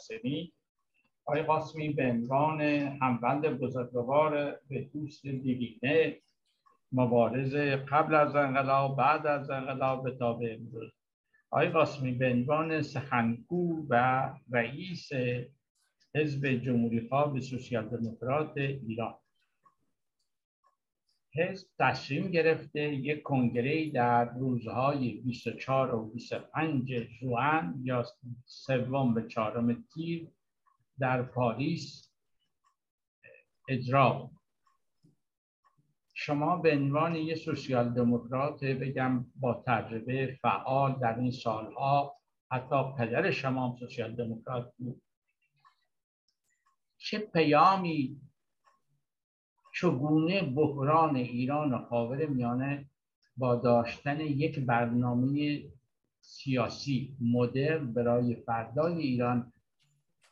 قاسمی. آقای قاسمی به عنوان هموند بزرگوار به دوست دیرینه مبارز قبل از انقلاب بعد از انقلاب به امروز. آقای قاسمی به عنوان سخنگو و رئیس حزب جمهوری خواه سوسیال دموکرات ایران. حزب تصمیم گرفته. یک کنگره در روزهای 24 و 25 جوان یا سوم به چهارم تیر در پاریس اجرا شما به عنوان یه سوسیال دموکرات بگم با تجربه فعال در این سالها حتی پدر شما هم سوسیال دموکرات بود. چه پیامی چگونه بحران ایران و خاور میانه با داشتن یک برنامه سیاسی مدرن برای فردای ایران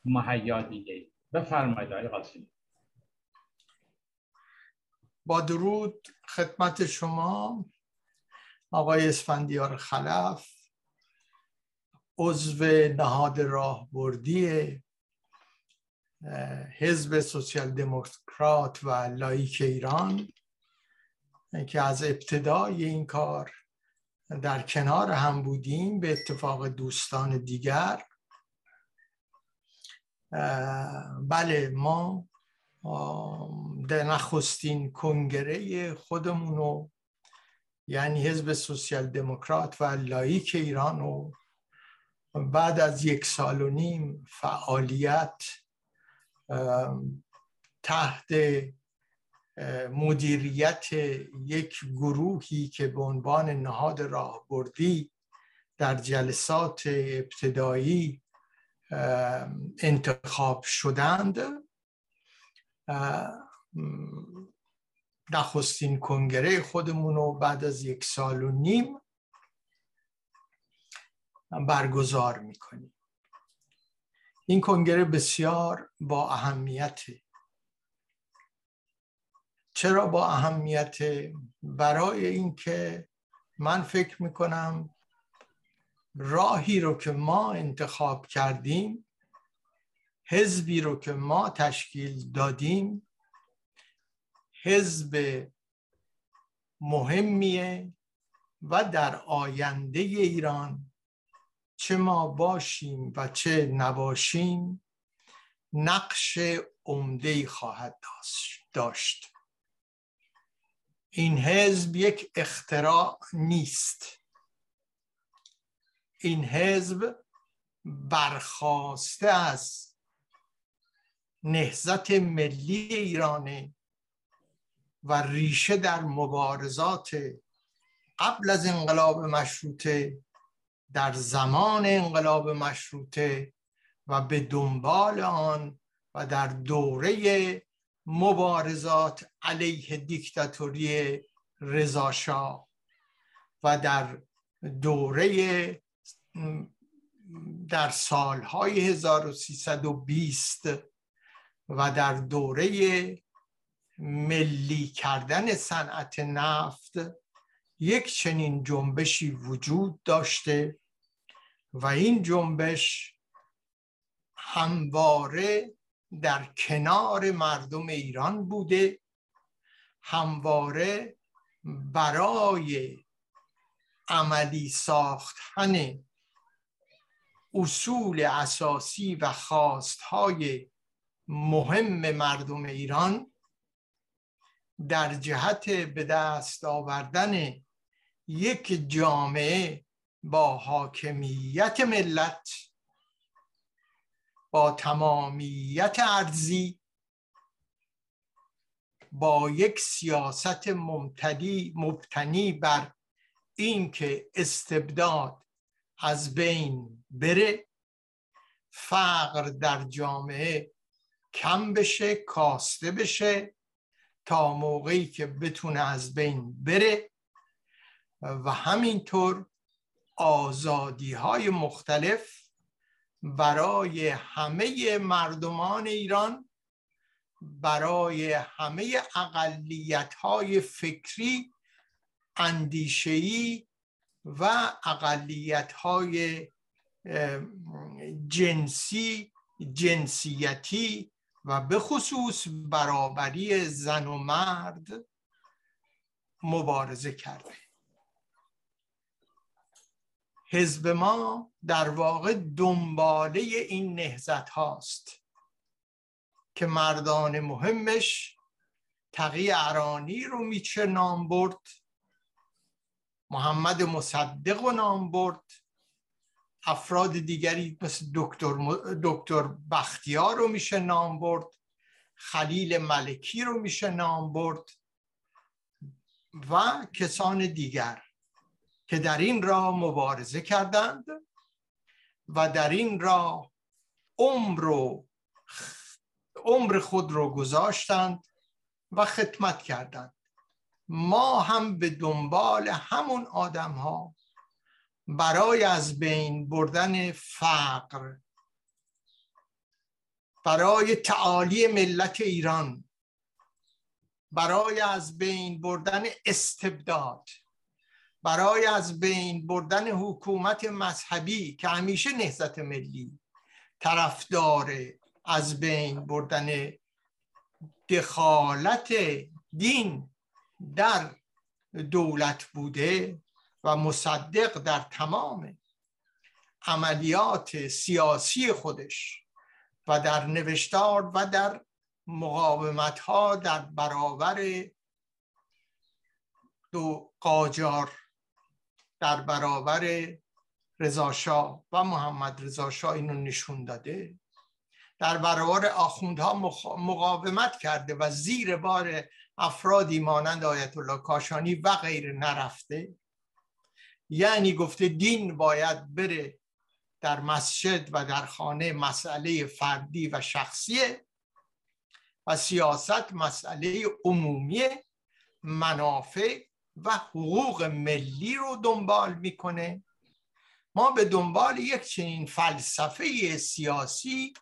مهیا دیده؟ بفرمایید آقای قاسمی. با درود خدمت شما آقای اسفندیار خلف عضو نهاد راهبردی حزب سوسیال دموکرات و لایک ایران که از ابتدای این کار در کنار هم بودیم به اتفاق دوستان دیگر. بله ما در نخستین کنگره خودمونو یعنی حزب سوسیال دموکرات و لایک ایران و بعد از یک سال و نیم فعالیت تحت مدیریت یک گروهی که به عنوان نهاد راهبردی در جلسات ابتدایی انتخاب شدند. نخستین کنگره خودمون رو بعد از یک سال و نیم برگزار می‌کنیم. این کنگره بسیار با اهمیت چرا با اهمیت برای اینکه من فکر می‌کنم راهی رو که ما انتخاب کردیم حزبی رو که ما تشکیل دادیم حزب مهمیه و در آینده ایران چه ما باشیم و چه نباشیم نقش عمده خواهد داشت. این حزب یک اختراع نیست. این حزب برخواسته از نهزت ملی ایرانه و ریشه در مبارزات قبل از انقلاب مشروطه در زمان انقلاب مشروطه و به دنبال آن و در دوره مبارزات علیه دیکتاتوری رضاشاه و در دوره در سالهای 1320 و در دوره ملی کردن صنعت نفت یک چنین جنبشی وجود داشته و این جنبش همواره در کنار مردم ایران بوده همواره برای عملی ساختن اصول اساسی و خواستهای مهم مردم ایران در جهت به دست آوردن یک جامعه با حاکمیت ملت با تمامیت ارزی با یک سیاست ممتدی مبتنی بر اینکه استبداد از بین بره فقر در جامعه کم بشه کاسته بشه تا موقعی که بتونه از بین بره. و همینطور آزادی های مختلف برای همه مردمان ایران برای همه اقلیت های فکری اندیشهی و اقلیت های جنسی جنسیتی و به خصوص برابری زن و مرد مبارزه کرده. حزب ما در واقع دنباله این نهزت هاست که مردان مهمش تقی ارانی رو میچه نام برد محمد مصدق رو نام برد افراد دیگری مثل دکتر, دکتر بختیار رو میشه نام برد خلیل ملکی رو میشه نام برد و کسان دیگر. که در این راه مبارزه کردند و در این راه عمر رو عمر خود رو گذاشتند و خدمت کردند. ما هم به دنبال همون آدم ها برای از بین بردن فقر برای تعالی ملت ایران برای از بین بردن استبداد. برای از بین بردن حکومت مذهبی که همیشه نهزت ملی طرفدار از بین بردن دخالت دین در دولت بوده و مصدق در تمام عملیات سیاسی خودش و در نوشتار و در مقاومت ها در برابر دو قاجار در برابر رضاشاه و محمد رضاشاه اینو نشون داده. در برابر آخوندها مقاومت کرده و زیر بار افرادی مانند آیت الله کاشانی و غیر نرفته. یعنی گفته دین باید بره در مسجد و در خانه مسئله فردی و شخصیه و سیاست مسئله عمومی منافع و حقوق ملی رو دنبال می‌کنه. ما به دنبال یک چنین فلسفه سیاسی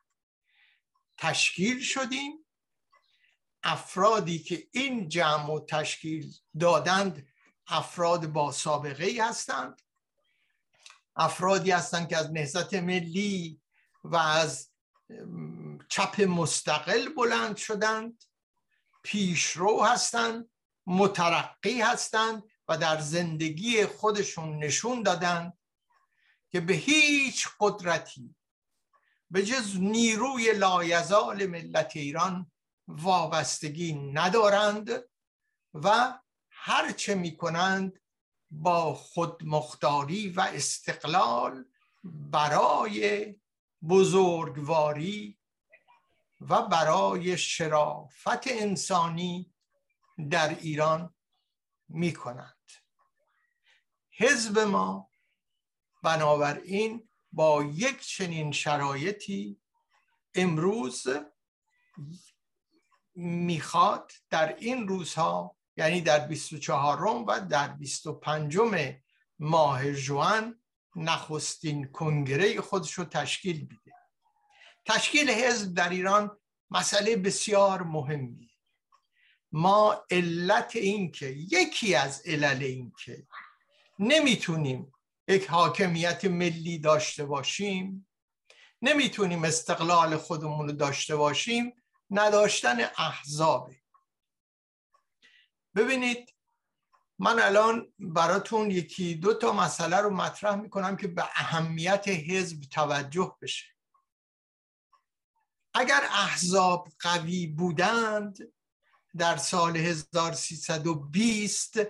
تشکیل شدیم. افرادی که این جمع و تشکیل دادند افراد با سابقه هستند. افرادی هستند که از نهضت ملی و از چپ مستقل بلند شدند. پیشرو هستند. مترقی هستند و در زندگی خودشون نشون دادند که به هیچ قدرتی به جز نیروی لایزال ملت ایران وابستگی ندارند و هرچه می کنند با خودمختاری و استقلال برای بزرگواری و برای شرافت انسانی در ایران می کنند حزب ما بنابراین با یک چنین شرایطی امروز می‌خواد در این روزها یعنی در 24 و در 25 ماه جوان نخستین کنگره خودش رو تشکیل بیده تشکیل حزب در ایران مسئله بسیار مهمی ما علت این که یکی از علل این که نمی‌تونیم یک حاکمیت ملی داشته باشیم نمی‌تونیم استقلال خودمون رو داشته باشیم نداشتن احزابه. ببینید من الان براتون یکی دو تا مسئله رو مطرح می‌کنم که به اهمیت حزب توجه بشه. اگر احزاب قوی بودند در سال 1320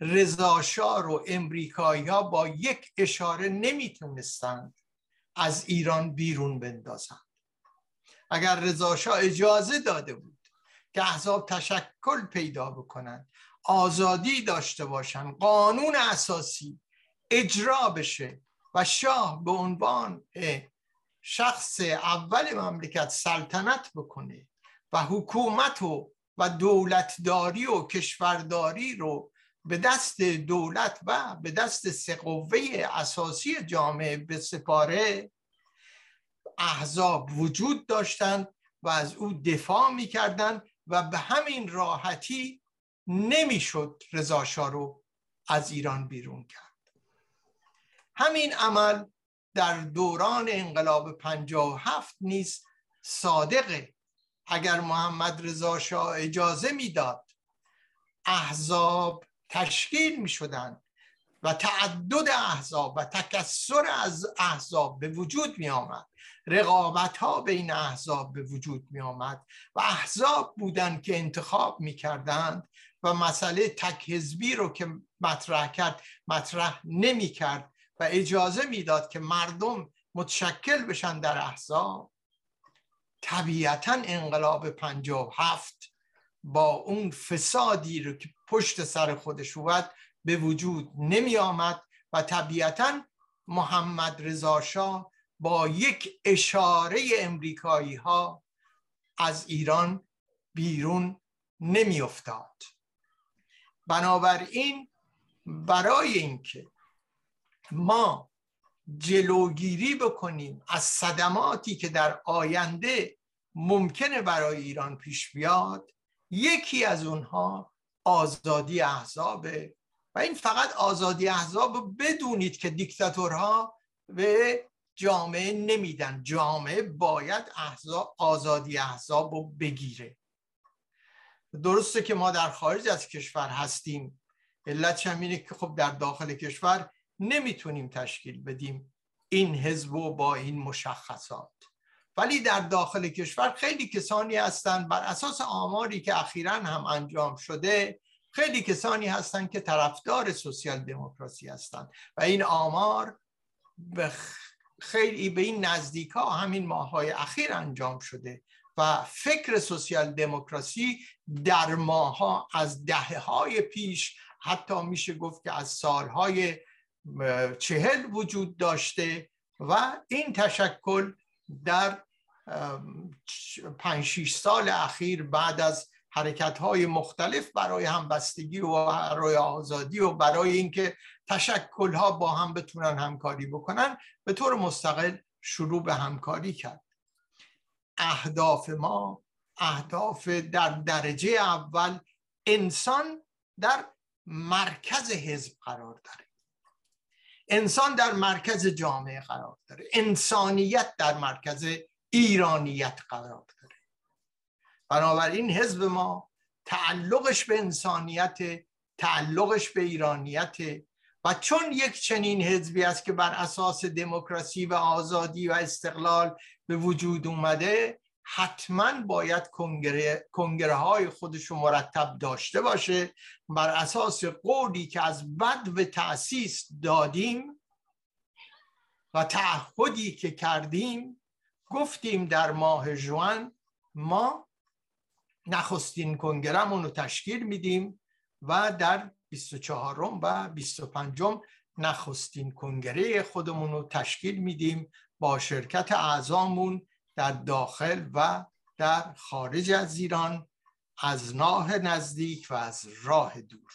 رضاشاه و امریکایی ها با یک اشاره نمی‌تونستند از ایران بیرون بندازند. اگر رضاشاه اجازه داده بود که احزاب تشکل پیدا بکنند آزادی داشته باشند قانون اساسی اجرا بشه و شاه به عنوان شخص اول مملکت سلطنت بکنه و حکومت و و دولتداری و کشورداری رو به دست دولت و به دست سقوه اساسی جامعه به سپاره احزاب وجود داشتند و از او دفاع می‌کردند و به همین راحتی نمی‌شد رضاشاه رو از ایران بیرون کرد. همین عمل در دوران انقلاب هفت نیز صادقه اگر محمد رضا شاه اجازه می‌داد احزاب تشکیل می شدن و تعدد احزاب و تکسر از احزاب به وجود می آمد رقابت ها بین احزاب به وجود می آمد و احزاب بودند که انتخاب می کردند و مسئله تک حزبی رو که مطرح کرد مطرح نمی کرد و اجازه می‌داد که مردم متشکل بشن در احزاب. طبیعتا انقلاب پنجاب هفت با اون فسادی رو که پشت سر خودش بود به وجود نمی آمد و طبیعتا محمد رضا شاه با یک اشاره امریکایی ها از ایران بیرون نمی افتاد. بنابراین برای اینکه ما جلوگیری بکنیم از صدماتی که در آینده ممکنه برای ایران پیش بیاد یکی از اونها آزادی احزابه. و این فقط آزادی احزاب بدونید که دیکتاتورها به جامعه نمیدن. جامعه باید احزاب آزادی احزاب رو بگیره. درسته که ما در خارج از کشور هستیم. علت اینه که خب در داخل کشور نمی‌تونیم تشکیل بدیم این حزب و با این مشخصات. ولی در داخل کشور خیلی کسانی هستند بر اساس آماری که اخیرا هم انجام شده خیلی کسانی هستند که طرفدار سوسیال دموکراسی هستند و این آمار به خیلی به این نزدیک ها همین ماه های اخیر انجام شده و فکر سوسیال دموکراسی در ماها از دهه های پیش حتی میشه گفت که از سالهای چهل وجود داشته و این تشکل در پنج شیش سال اخیر بعد از حرکت های مختلف برای همبستگی و برای آزادی و برای اینکه تشکل ها با هم بتونن همکاری بکنن به طور مستقل شروع به همکاری کرد. اهداف ما اهداف در درجه اول انسان در مرکز حزب قرار داره. انسان در مرکز جامعه قرار داره. انسانیت در مرکز ایرانیت قرار داره. بنابراین حزب ما تعلقش به انسانیت تعلقش به ایرانیت و چون یک چنین حزبی است که بر اساس دموکراسی و آزادی و استقلال به وجود اومده حتما باید کنگره, کنگره های خودش مرتب داشته باشه. بر اساس قولی که از بد و تأسیس دادیم و تعهدی که کردیم گفتیم در ماه جوان ما نخستین کنگرمون رو تشکیل میدیم و در 24 و 25 نخستین کنگره خودمون رو تشکیل میدیم با شرکت اعضامون در داخل و در خارج از ایران از راه نزدیک و از راه دور.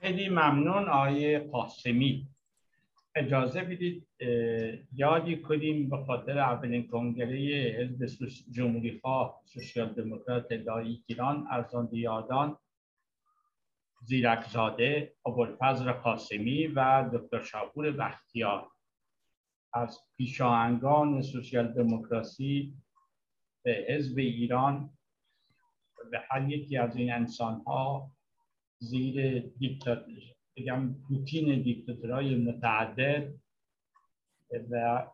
خیلی ممنون آیه قاسمی. اجازه بدید یادی کنیم به خاطر اولین کنگره حزب جمهوری خواه سوسیال دموکرات لایک ایران ارزان یادان زیرکزاده ابوالفضل قاسمی و دکتر شاپور بختیار. از پیشاهنگان سوسیال دموکراسی به حزب ایران به هر یکی از این انسان ها زیر دیکتاتور بگم پوتین دیکتاتورهای متعدد و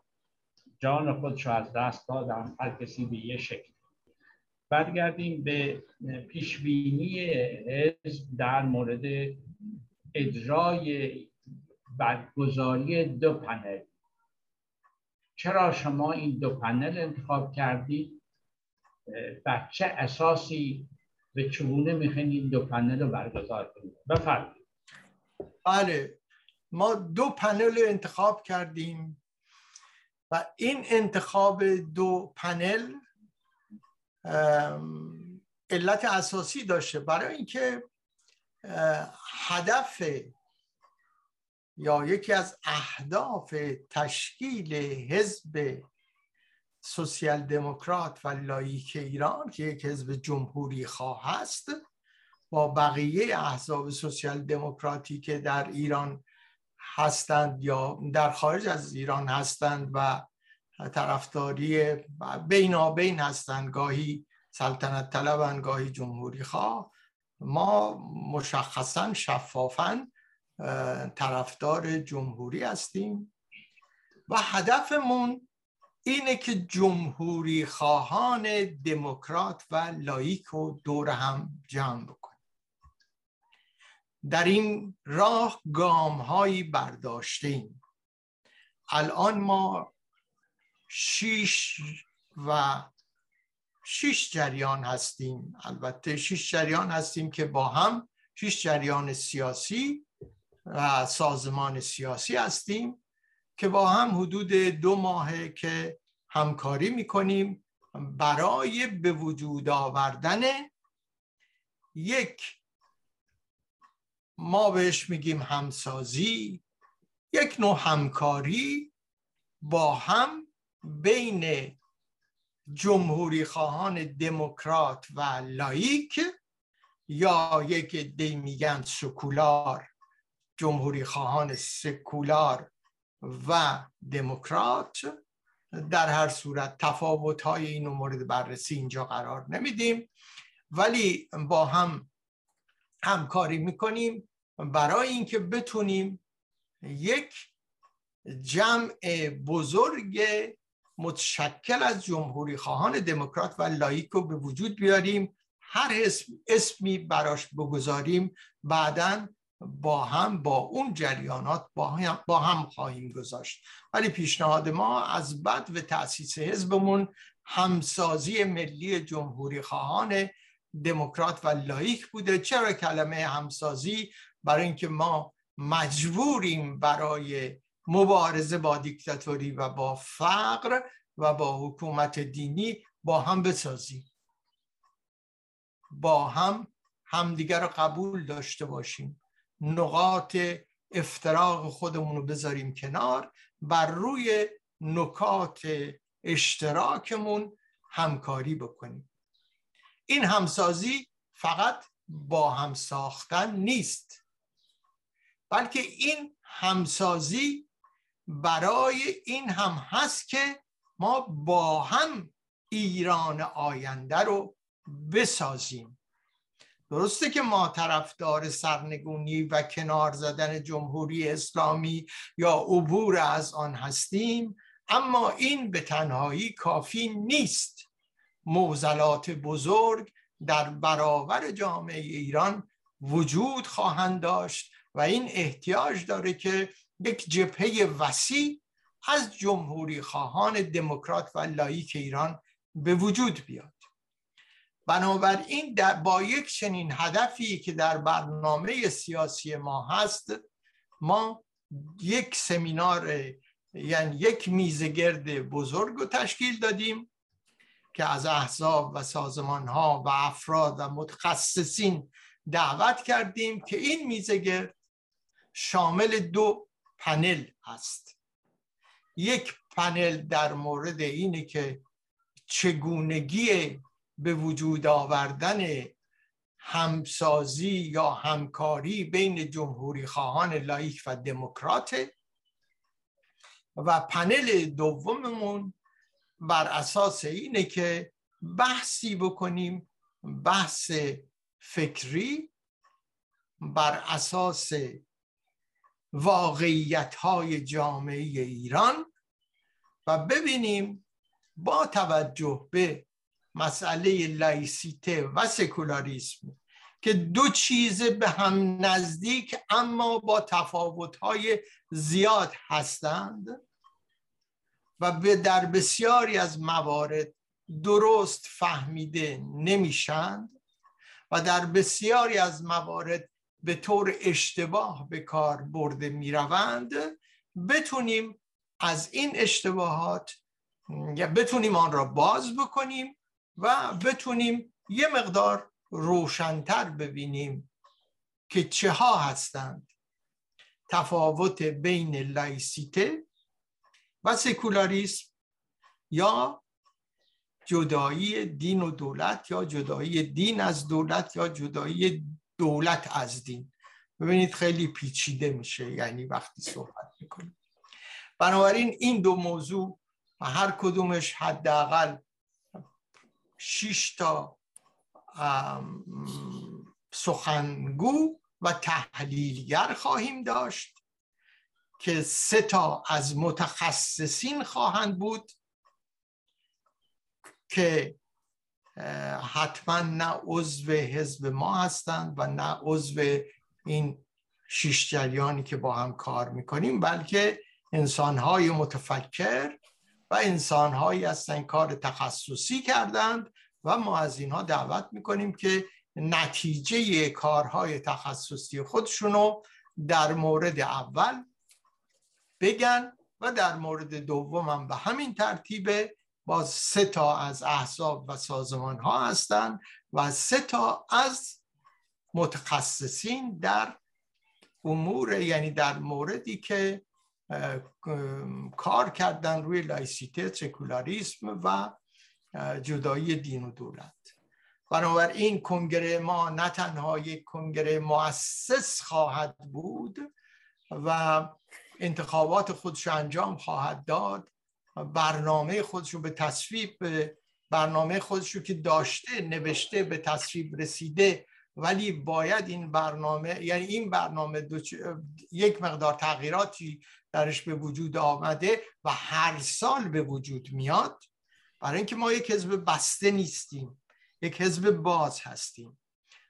جان خودشو از دست دادن هر کسی به یه شکل. برگردیم به پیشبینی حزب در مورد اجرای برگزاری دو پنل. چرا شما این دو پنل انتخاب کردید؟ بر چه اساسی به چگونه می‌خواین این دو پنل رو برگزار کنید؟ بفرمایید. بله ما دو پنل رو انتخاب کردیم و این انتخاب دو پنل علت اساسی داشته. برای اینکه هدف یا یکی از اهداف تشکیل حزب سوسیال دموکرات و لایک ایران که یک حزب جمهوری خواه است با بقیه احزاب سوسیال دموکراتی که در ایران هستند یا در خارج از ایران هستند و طرفداری بینابین هستند گاهی سلطنت طلبن گاهی جمهوری خواه ما مشخصا شفافا طرفدار جمهوری هستیم و هدفمون اینه که جمهوری خواهان دموکرات و لایک رو دور هم جمع بکنیم. در این راه گام هایی برداشتیم الان ما شیش و شیش جریان هستیم. البته شیش جریان هستیم که با هم شیش جریان سیاسی و سازمان سیاسی هستیم که با هم حدود دو ماهه که همکاری می‌کنیم برای به وجود آوردن یک ما بهش میگیم همسازی یک نوع همکاری با هم بین جمهوری خواهان دموکرات و لایک یا یک دی میگن سکولار. جمهوری خواهان سکولار و دموکرات در هر صورت تفاوت های اینو مورد بررسی اینجا قرار نمیدیم. ولی با هم همکاری می‌کنیم برای اینکه بتونیم یک جمع بزرگ متشکل از جمهوری خواهان دموکرات و لایک رو به وجود بیاریم. هر اسم اسمی براش بگذاریم. بعدا با هم با اون جریانات با هم, با هم خواهیم گذاشت. ولی پیشنهاد ما از بد و تأسیس حزبمون همسازی ملی جمهوری خواهان دموکرات و لایک بوده. چرا کلمه همسازی؟ برای اینکه ما مجبوریم برای مبارزه با دیکتاتوری و با فقر و با حکومت دینی با هم بسازیم. با هم همدیگر رو قبول داشته باشیم. نقاط افتراق خودمون رو بذاریم کنار بر روی نکات اشتراکمون همکاری بکنیم. این همسازی فقط با هم ساختن نیست بلکه این همسازی برای این هم هست که ما با هم ایران آینده رو بسازیم. درسته که ما طرفدار سرنگونی و کنار زدن جمهوری اسلامی یا عبور از آن هستیم اما این به تنهایی کافی نیست. موزلات بزرگ در برابر جامعه ایران وجود خواهند داشت و این احتیاج داره که یک جبهه وسیع از جمهوری خواهان دموکرات و لایک ایران به وجود بیاد. بنابراین با یک چنین هدفی که در برنامه سیاسی ما هست ما یک سمینار یعنی یک میزگرد بزرگ رو تشکیل دادیم که از احزاب و سازمان ها و افراد و متخصصین دعوت کردیم که این میزگرد شامل دو پنل هست. یک پنل در مورد اینه که چگونگی به وجود آوردن همسازی یا همکاری بین جمهوری خواهان لایک و دموکرات. و پنل دوممون بر اساس اینه که بحثی بکنیم بحث فکری بر اساس واقعیت های جامعه ایران و ببینیم با توجه به مسئله لایسیته و سکولاریسم که دو چیز به هم نزدیک اما با تفاوت‌های زیاد هستند و به در بسیاری از موارد درست فهمیده نمیشند و در بسیاری از موارد به طور اشتباه به کار برده می‌روند. بتونیم از این اشتباهات یا بتونیم آن را باز بکنیم و بتونیم یه مقدار روشنتر ببینیم که چه ها هستند. تفاوت بین لایسیته و سکولاریسم یا جدایی دین و دولت یا جدایی دین از دولت یا جدایی دولت از دین. ببینید خیلی پیچیده میشه یعنی وقتی صحبت می‌کنیم. بنابراین این دو موضوع هر کدومش حداقل شش تا سخنگو و تحلیلگر خواهیم داشت که سه تا از متخصصین خواهند بود که حتما نه عضو حزب ما هستند و نه عضو این شیش جریانی که با هم کار می‌کنیم بلکه انسانهای متفکر و انسانهایی هستند کار تخصصی کردند و ما از اینها دعوت می‌کنیم که نتیجه کارهای تخصصی خودشونو در مورد اول بگن و در مورد دوم هم به همین ترتیب باز سه تا از احزاب و سازمان ها هستند و سه تا از متخصصین در امور یعنی در موردی که کار کردن روی لایسیته سکولاریسم و جدایی دین و دولت. بنابراین کنگره ما نه تنها یک کنگره مؤسس خواهد بود و انتخابات خودش انجام خواهد داد برنامه خودش رو به تصویب برنامه خودش رو که داشته نوشته به تصویب رسیده ولی باید این برنامه یعنی این برنامه یک مقدار تغییراتی درش به وجود آمده و هر سال به وجود میاد. برای اینکه ما یک حزب بسته نیستیم یک حزب باز هستیم.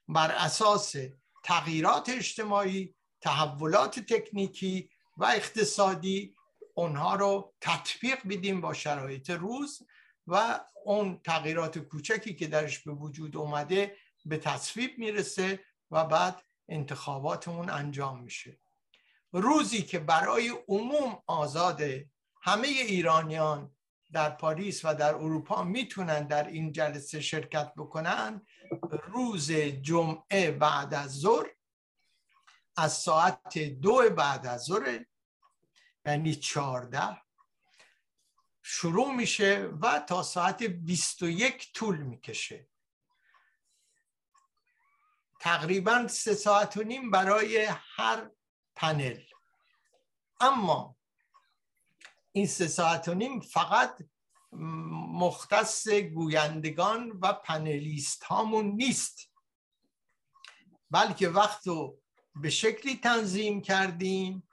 بر اساس تغییرات اجتماعی تحولات تکنیکی و اقتصادی اونها رو تطبیق بدیم با شرایط روز و اون تغییرات کوچکی که درش به وجود اومده به تصویب می‌رسه و بعد انتخاباتمون انجام میشه. روزی که برای عموم آزاده همه ایرانیان در پاریس و در اروپا می‌تونن در این جلسه شرکت بکنن روز جمعه بعد از ظهر از ساعت دو بعد از ظهر یعنی چهارده شروع میشه و تا ساعت 21 طول می‌کشه. تقریبا سه ساعت و نیم برای هر پنل. اما این سه ساعت و نیم فقط مختص گویندگان و پنلیست هامون نیست. بلکه وقت رو به شکلی تنظیم کردیم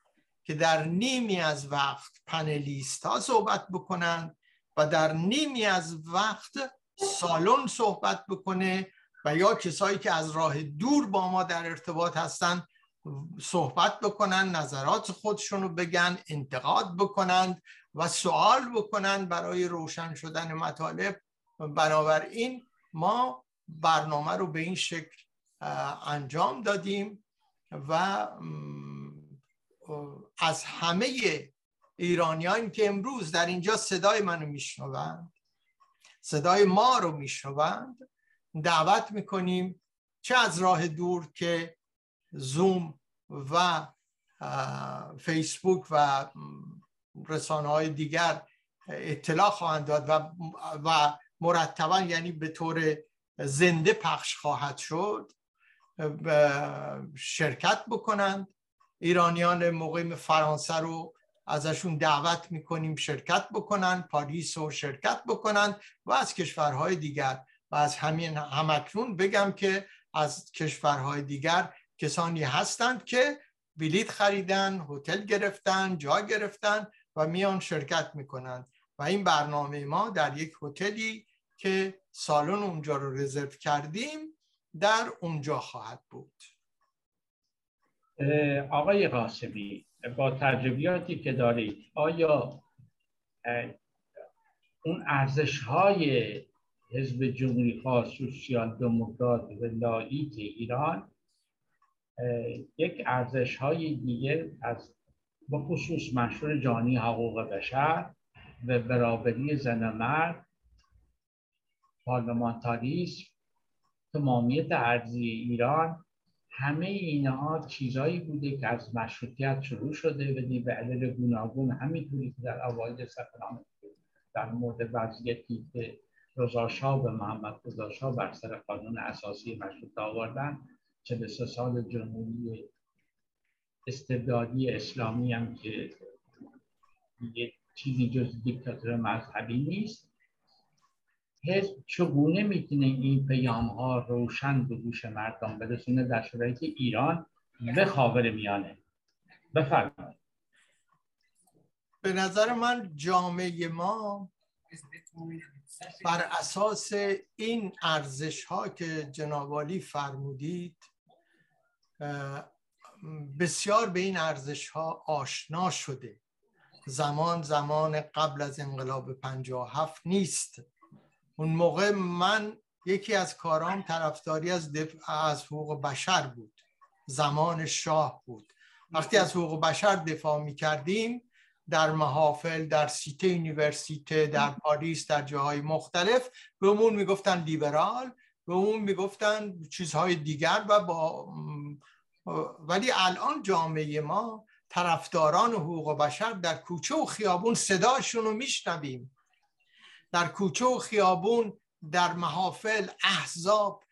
که در نیمی از وقت پنلیست ها صحبت بکنند و در نیمی از وقت سالن صحبت بکنه و یا کسایی که از راه دور با ما در ارتباط هستند صحبت بکنن نظرات خودشونو بگن انتقاد بکنند و سوال بکنند برای روشن شدن مطالب. بنابراین ما برنامه رو به این شکل انجام دادیم و از همه ایرانیان که امروز در اینجا صدای منو میشنوند صدای ما رو میشنوند دعوت می‌کنیم چه از راه دور که زوم و فیسبوک و رسانه های دیگر اطلاع خواهند داد و, و مرتبا یعنی به طور زنده پخش خواهد شد شرکت بکنند. ایرانیان مقیم فرانسه رو ازشون دعوت می‌کنیم شرکت بکنن پاریس رو شرکت بکنن و از کشورهای دیگر. و از همین همکنون بگم که از کشورهای دیگر کسانی هستند که بلیت خریدن هتل گرفتن جا گرفتن و میان شرکت می‌کنند. و این برنامه ما در یک هتلی که سالن اونجا رو رزرو کردیم در اونجا خواهد بود. آقای قاسمی با تجربیاتی که دارید آیا اون ارزش های حزب جمهوری خواه سوسیال دموکرات و ایران یک ارزش های دیگه از بخصوص مشروع جانی حقوق بشر و برابری زن و مرد پارلمانتاریسم تمامیت ارزی ایران همه اینها چیزایی بوده که از مشروطیت شروع شده و به علل گوناگون همینطوری که در اوایل سفرنامه در مورد وضعیتی که رضاشاه و محمد رضاشاه بر سر قانون اساسی مشروط آوردن 43 سال جمهوری استبدادی اسلامی هم که یه چیزی جز دیکتاتور مذهبی نیست. حزب چگونه می‌تونه این پیام ها روشن به گوش مردم برسونه در شرایط ایران به خاور میانه؟ بفرمایید. به نظر من جامعه ما بر اساس این ارزش ها که جنابالی فرمودید بسیار به این ارزش ها آشنا شده. زمان زمان قبل از انقلاب 57 نیست. اون موقع من یکی از کارام طرفداری از, از حقوق بشر بود. زمان شاه بود. وقتی از حقوق بشر دفاع می کردیم در محافل در سیته یونیورسیته در پاریس در جاهای مختلف به اون می‌گفتن لیبرال به اون می‌گفتن چیزهای دیگر و با ولی الان جامعه ما طرفداران حقوق بشر در کوچه و خیابون صداشون رو میشنویم. در کوچه و خیابون در محافل احزاب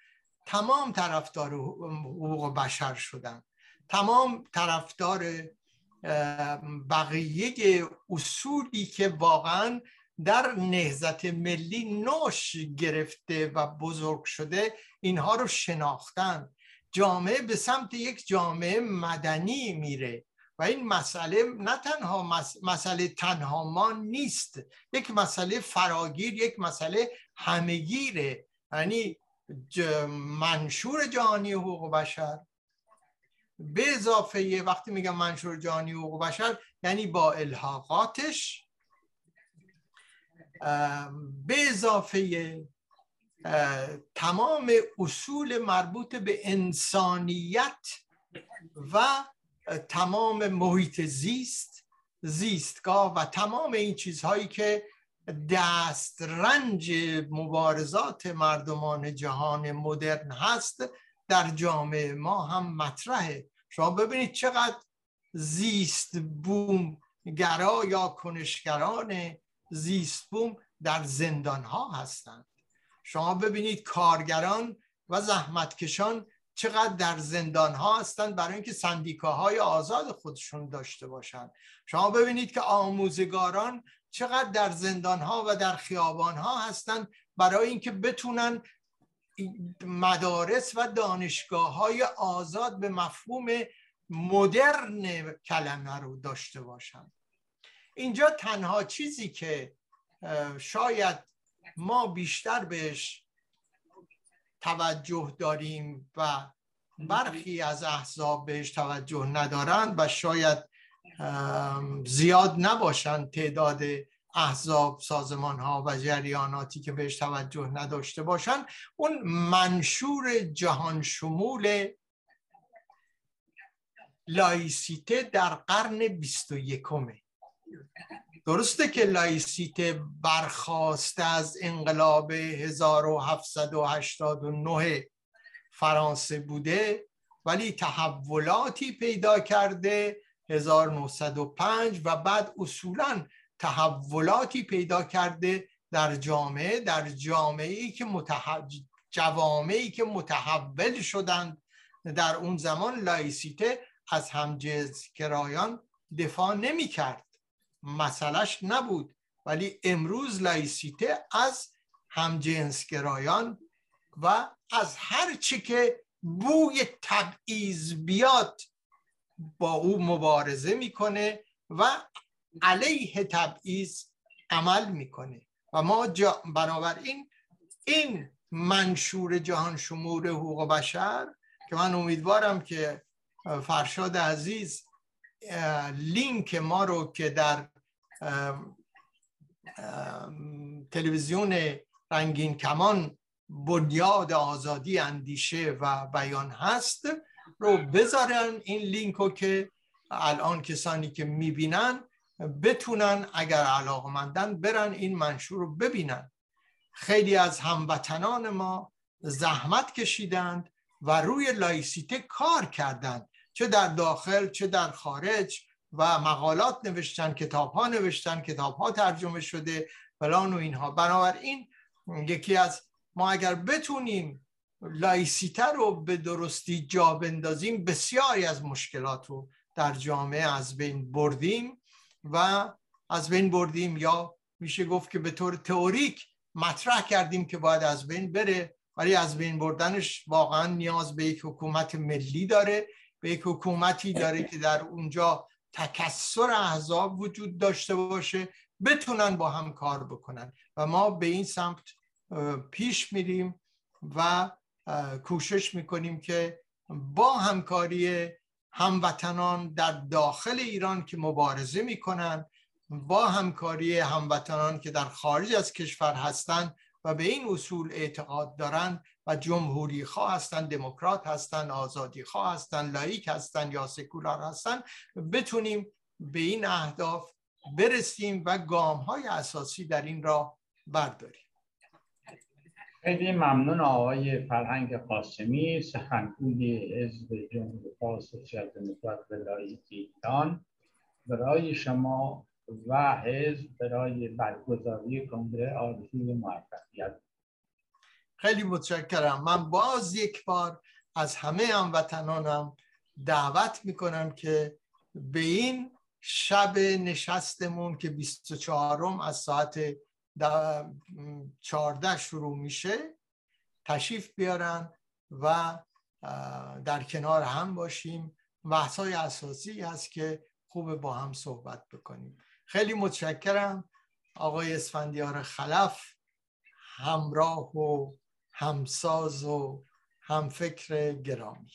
تمام طرفدار حقوق بشر شدن. تمام طرفدار بقیه اصولی که واقعا در نهزت ملی نوش گرفته و بزرگ شده اینها رو شناختن. جامعه به سمت یک جامعه مدنی میره و این مسئله نه تنها مسئله تنها ما نیست یک مسئله فراگیر یک مسئله همگیره یعنی منشور جهانی حقوق بشر. به اضافه وقتی میگم منشور جهانی حقوق بشر یعنی با الحاقاتش. به اضافه تمام اصول مربوط به انسانیت و تمام محیط زیست زیستگاه و تمام این چیزهایی که دست رنج مبارزات مردمان جهان مدرن هست در جامعه ما هم مطرحه. شما ببینید چقدر زیست بوم گرا یا کنشگران زیست بوم در زندان ها هستند شما ببینید کارگران و زحمتکشان چقدر در زندان ها هستند برای اینکه سندیکاهای آزاد خودشون داشته باشند. شما ببینید که آموزگاران چقدر در زندان ها و در خیابان ها هستند برای اینکه بتونن مدارس و دانشگاه های آزاد به مفهوم مدرن کلمه رو داشته باشند. اینجا تنها چیزی که شاید ما بیشتر بهش توجه داریم و برخی از احزاب بهش توجه ندارند و شاید زیاد نباشند تعداد احزاب سازمان ها و جریاناتی که بهش توجه نداشته باشند اون منشور جهان شمول لایسیته در قرن بیست و یکمه. درسته که لایسیته برخواسته از انقلاب 1789 فرانسه بوده ولی تحولاتی پیدا کرده 1905 و بعد اصولا تحولاتی پیدا کرده در جامعه در جامعه ای که متح... جوامعی که متحول شدند در اون زمان لایسیته از همجنس کرایان دفاع نمی کرد مسئلهش نبود. ولی امروز لایسیته از همجنسگرایان و از هر چی که بوی تبعیض بیاد با او مبارزه می‌کنه و علیه تبعیض عمل می‌کنه. و ما جا بنابراین این منشور جهان شمور حقوق بشر که من امیدوارم که فرشاد عزیز لینک ما رو که در تلویزیون رنگین کمان بنیاد آزادی اندیشه و بیان هست رو بذارن. این لینک رو که الان کسانی که می‌بینن بتونن اگر علاقمندن برن این منشور رو ببینن. خیلی از هموطنان ما زحمت کشیدند و روی لایسیته کار کردند. چه در داخل چه در خارج و مقالات نوشتن کتاب ها نوشتن کتاب ها ترجمه شده فلان و اینها. بنابراین یکی از ما اگر بتونیم لایسیته رو به درستی جا بندازیم بسیاری از مشکلات رو در جامعه از بین بردیم و از بین بردیم. یا میشه گفت که به طور تئوریک مطرح کردیم که باید از بین بره ولی از بین بردنش واقعا نیاز به یک حکومت ملی داره. به یک حکومتی داره که در اونجا تکسر احزاب وجود داشته باشه بتونن با هم کار بکنن. و ما به این سمت پیش میریم و کوشش می‌کنیم که با همکاری هموطنان در داخل ایران که مبارزه می‌کنن با همکاری هموطنان که در خارج از کشور هستند و به این اصول اعتقاد دارند و جمهوری خواه هستند دموکرات هستند آزادی خواه هستند لایک هستند یا سکولار هستند بتونیم به این اهداف برسیم و گام های اساسی در این را برداریم. خیلی ممنون آقای فرهنگ قاسمی سخنگوی حزب جمهوری خواه سوسیال دموکرات و ایران. برای شما و حزب برای برگزاری کنگره آرزوی موفقیت. خیلی متشکرم. من باز یک بار از همه هموطنانم دعوت می‌کنم که به این شب نشستمون که 24 از ساعت 14 شروع میشه تشریف بیارن و در کنار هم باشیم. های اساسی هست که خوب با هم صحبت بکنیم. خیلی متشکرم. آقای اسفندیار خلف همراه و همساز و همفکر گرامی.